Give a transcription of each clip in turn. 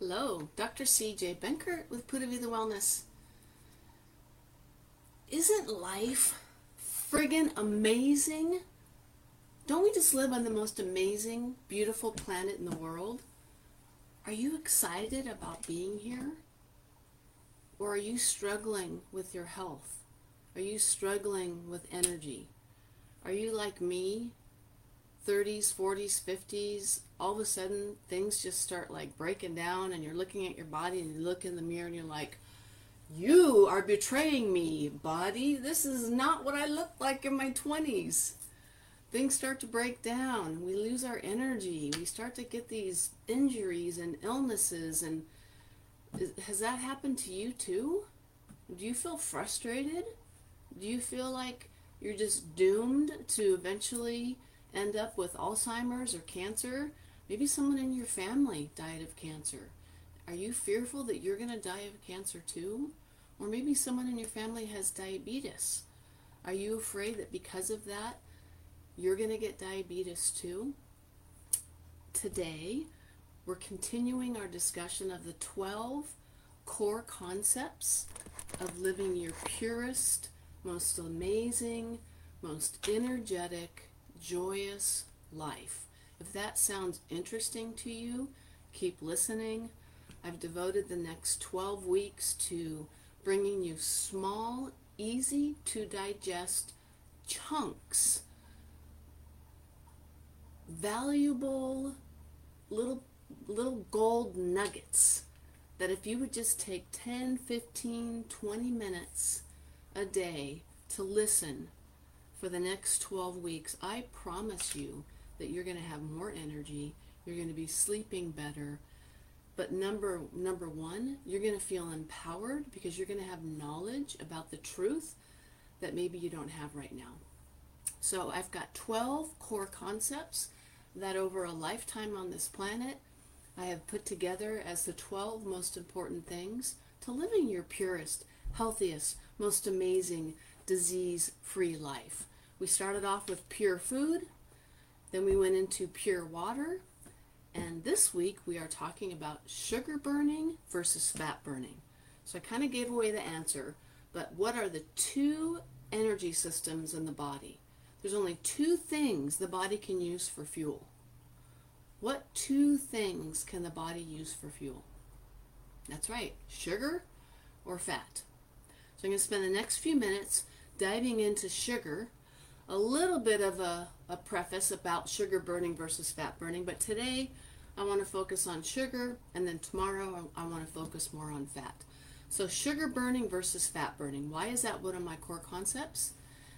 Hello, Dr. C.J. Benkert with Pura Vida Wellness. Isn't life friggin' amazing? Don't we just live on the most amazing, beautiful planet in the world? Are you excited about being here? Or are you struggling with your health? Are you struggling with energy? Are you like me 30s, 40s, 50s, all of a sudden things just start like breaking down and you're looking at your body and you look in the mirror and you're like, you are betraying me, body. This is not what I looked like in my 20s. Things start to break down. We lose our energy. We start to get these injuries and illnesses. And has that happened to you too? Do you feel frustrated? Do you feel like you're just doomed to eventually end up with Alzheimer's or cancer. Maybe someone in your family died of cancer. Are you fearful that you're going to die of cancer too? Or maybe someone in your family has diabetes. Are you afraid that because of that, you're going to get diabetes too? Today, we're continuing our discussion of the 12 core concepts of living your purest, most amazing, most energetic, joyous life. If that sounds interesting to you, keep listening. I've devoted the next 12 weeks to bringing you small, easy to digest chunks, valuable little little gold nuggets that if you would just take 10, 15, 20 minutes a day to listen for the next 12 weeks, I promise you that you're going to have more energy, you're going to be sleeping better. But number number 1, you're going to feel empowered because you're going to have knowledge about the truth that maybe you don't have right now. So, I've got 12 core concepts that over a lifetime on this planet I have put together as the 12 most important things to living your purest, healthiest, most amazing, disease free life. We started off with pure food, then we went into pure water, and this week we are talking about sugar burning versus fat burning. So I kind of gave away the answer, but what are the two energy systems in the body? There's only two things the body can use for fuel. What two things can the body use for fuel? That's right, sugar or fat. So I'm going to spend the next few minutes diving into sugar a little bit of a, a preface about sugar burning versus fat burning, but today I want to focus on sugar, and then tomorrow I want to focus more on fat. So, sugar burning versus fat burning. Why is that one of my core concepts?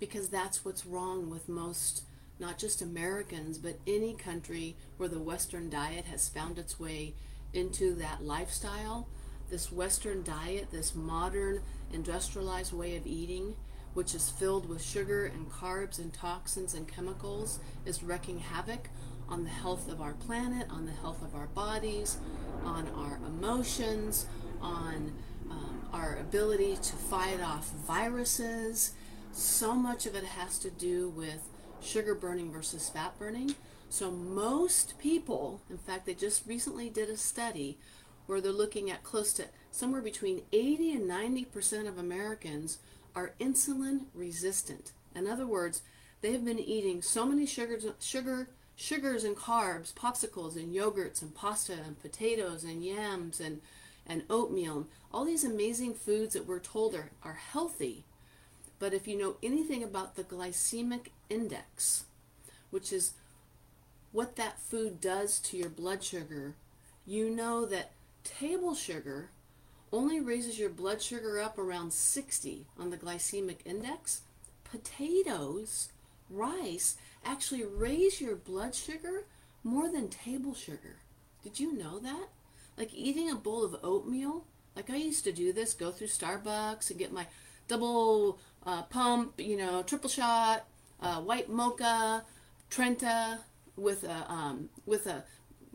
Because that's what's wrong with most, not just Americans, but any country where the Western diet has found its way into that lifestyle. This Western diet, this modern industrialized way of eating, which is filled with sugar and carbs and toxins and chemicals, is wreaking havoc on the health of our planet, on the health of our bodies, on our emotions, on um, our ability to fight off viruses. So much of it has to do with sugar burning versus fat burning. So, most people, in fact, they just recently did a study where they're looking at close to somewhere between 80 and 90 percent of Americans are insulin resistant. In other words, they have been eating so many sugars, sugar, sugars and carbs, popsicles and yogurts and pasta and potatoes and yams and, and oatmeal, all these amazing foods that we're told are, are healthy. But if you know anything about the glycemic index, which is what that food does to your blood sugar, you know that table sugar only raises your blood sugar up around 60 on the glycemic index. Potatoes, rice, actually raise your blood sugar more than table sugar. Did you know that? Like eating a bowl of oatmeal, like I used to do this, go through Starbucks and get my double uh, pump, you know, triple shot, uh, white mocha, Trenta with a um, with a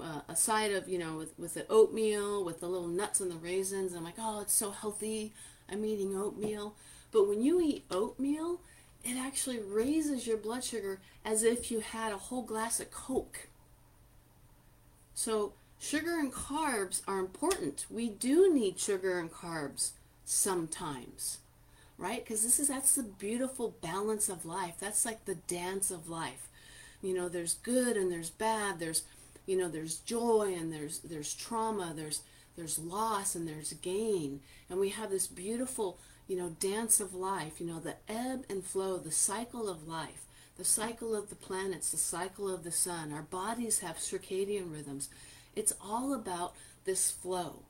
uh, a side of you know with with the oatmeal with the little nuts and the raisins. I'm like, oh, it's so healthy. I'm eating oatmeal. But when you eat oatmeal, it actually raises your blood sugar as if you had a whole glass of Coke. So sugar and carbs are important. We do need sugar and carbs sometimes, right? Because this is that's the beautiful balance of life. That's like the dance of life. You know, there's good and there's bad. There's you know, there's joy and there's there's trauma. There's there's loss and there's gain, and we have this beautiful you know dance of life. You know, the ebb and flow, the cycle of life the cycle of the planets, the cycle of the sun. Our bodies have circadian rhythms. It's all about this flow.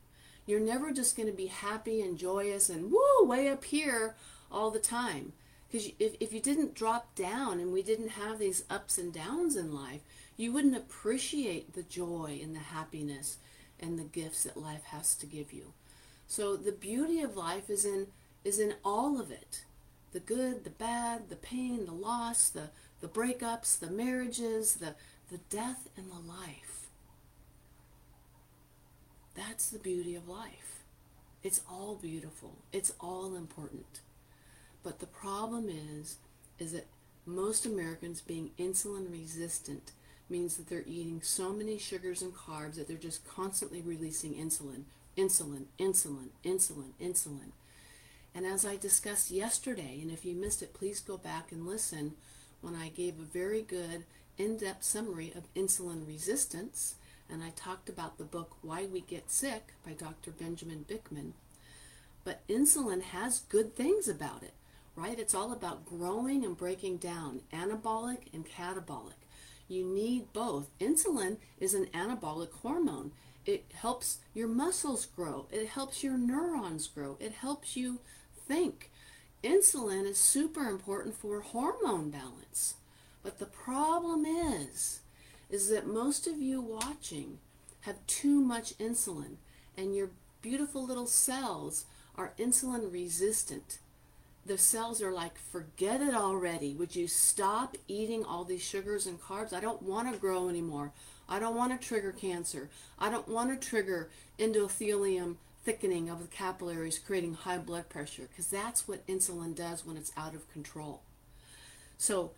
You're never just going to be happy and joyous and woo, way up here all the time. Because if, if you didn't drop down and we didn't have these ups and downs in life, you wouldn't appreciate the joy and the happiness and the gifts that life has to give you. So the beauty of life is in is in all of it. The good, the bad, the pain, the loss, the, the breakups, the marriages, the, the death, and the life. That's the beauty of life. It's all beautiful. It's all important. But the problem is is that most Americans being insulin resistant means that they're eating so many sugars and carbs that they're just constantly releasing insulin, insulin, insulin, insulin, insulin. And as I discussed yesterday, and if you missed it, please go back and listen when I gave a very good in depth summary of insulin resistance and I talked about the book Why We Get Sick by Dr. Benjamin Bikman. But insulin has good things about it, right? It's all about growing and breaking down, anabolic and catabolic. You need both. Insulin is an anabolic hormone. It helps your muscles grow. It helps your neurons grow. It helps you think. Insulin is super important for hormone balance. But the problem is, is that most of you watching have too much insulin and your beautiful little cells are insulin resistant. The cells are like, forget it already. Would you stop eating all these sugars and carbs? I don't want to grow anymore. I don't want to trigger cancer. I don't want to trigger endothelium thickening of the capillaries, creating high blood pressure, because that's what insulin does when it's out of control. So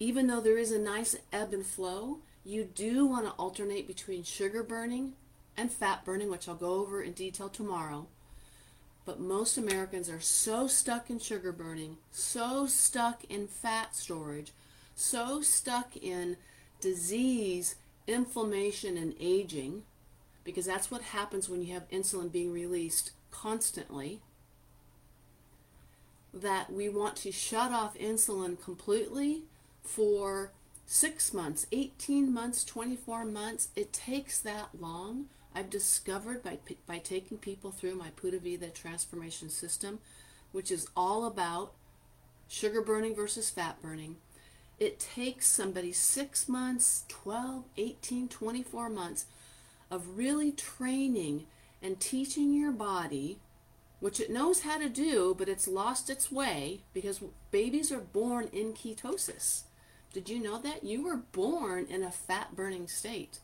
even though there is a nice ebb and flow, you do want to alternate between sugar burning and fat burning, which I'll go over in detail tomorrow. But most Americans are so stuck in sugar burning, so stuck in fat storage, so stuck in disease, inflammation, and aging, because that's what happens when you have insulin being released constantly, that we want to shut off insulin completely for six months, 18 months, 24 months. It takes that long. I've discovered by, by taking people through my Pura Vida transformation system, which is all about sugar burning versus fat burning. It takes somebody six months, 12, 18, 24 months of really training and teaching your body, which it knows how to do, but it's lost its way because babies are born in ketosis. Did you know that? You were born in a fat burning state.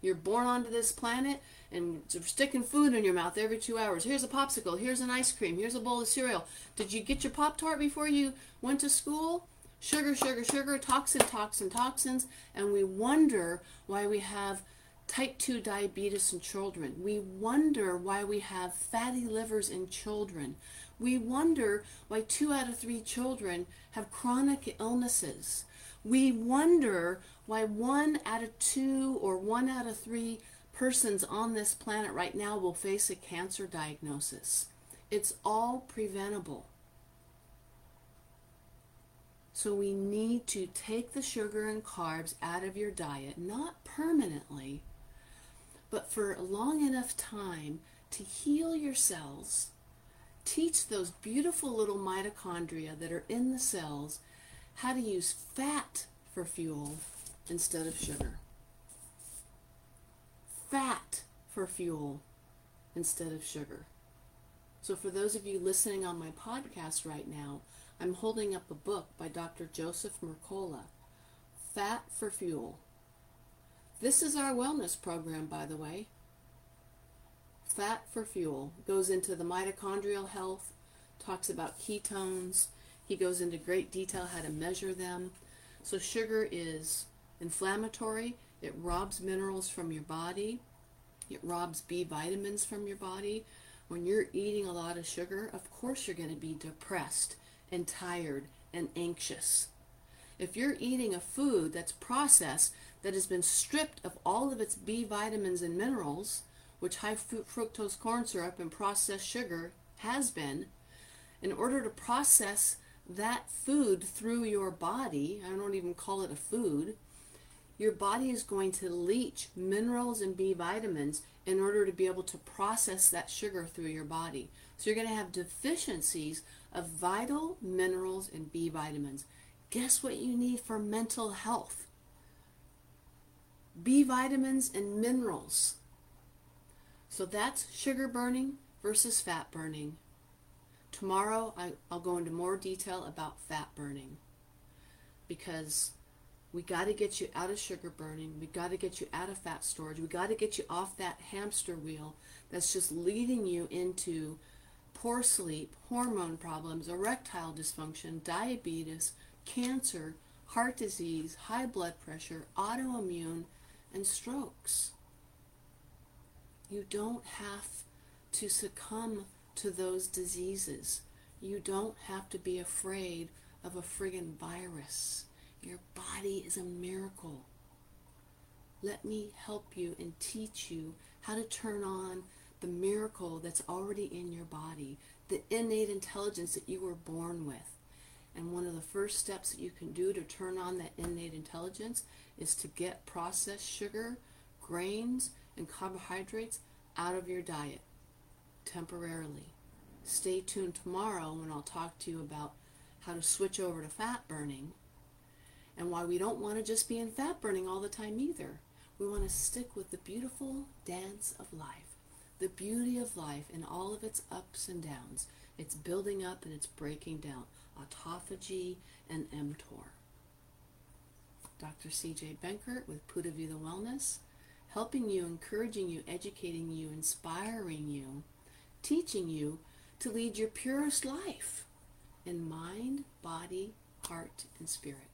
You're born onto this planet and sticking food in your mouth every two hours. Here's a popsicle. Here's an ice cream. Here's a bowl of cereal. Did you get your Pop Tart before you went to school? Sugar, sugar, sugar, toxin, toxin, toxins. And we wonder why we have type 2 diabetes in children. We wonder why we have fatty livers in children. We wonder why two out of three children have chronic illnesses we wonder why one out of two or one out of three persons on this planet right now will face a cancer diagnosis. It's all preventable. So we need to take the sugar and carbs out of your diet, not permanently, but for a long enough time to heal your cells, teach those beautiful little mitochondria that are in the cells how to use fat for fuel instead of sugar. Fat for fuel instead of sugar. So, for those of you listening on my podcast right now, I'm holding up a book by Dr. Joseph Mercola Fat for Fuel. This is our wellness program, by the way. Fat for Fuel goes into the mitochondrial health, talks about ketones, he goes into great detail how to measure them. So sugar is inflammatory, It robs minerals from your body. It robs B vitamins from your body. When you're eating a lot of sugar, of course you're going to be depressed and tired and anxious. If you're eating a food that's processed, that has been stripped of all of its B vitamins and minerals, which high fructose corn syrup and processed sugar has been, in order to process that food through your body, I don't even call it a food, your body is going to leach minerals and B vitamins in order to be able to process that sugar through your body. So you're going to have deficiencies of vital minerals and B vitamins. Guess what you need for mental health? B vitamins and minerals. So that's sugar burning versus fat burning. Tomorrow I, will go into more detail about fat burning because we got to get you out of sugar burning. We got to get you out of fat storage. We got to get you off that hamster wheel that's just leading you into poor sleep, hormone problems, erectile dysfunction, diabetes, cancer, heart disease, high blood pressure, autoimmune, and strokes. You don't have to succumb to those diseases. You don't have to be afraid of a friggin' virus. Your body is a miracle. Let me help you and teach you how to turn on the miracle that's already in your body, the innate intelligence that you were born with. And one of the first steps that you can do to turn on that innate intelligence is to get processed sugar, grains, and carbohydrates out of your diet temporarily. Stay tuned tomorrow when I'll talk to you about how to switch over to fat burning and why we don't want to just be in fat burning all the time either. We want to stick with the beautiful dance of life, the beauty of life in all of its ups and downs. It's building up and it's breaking down. Autophagy and mTOR. Dr. CJ Benkert with Pura Vida Wellness, helping you, encouraging you, educating you, inspiring you, teaching you to lead your purest life in mind, body, heart, and spirit.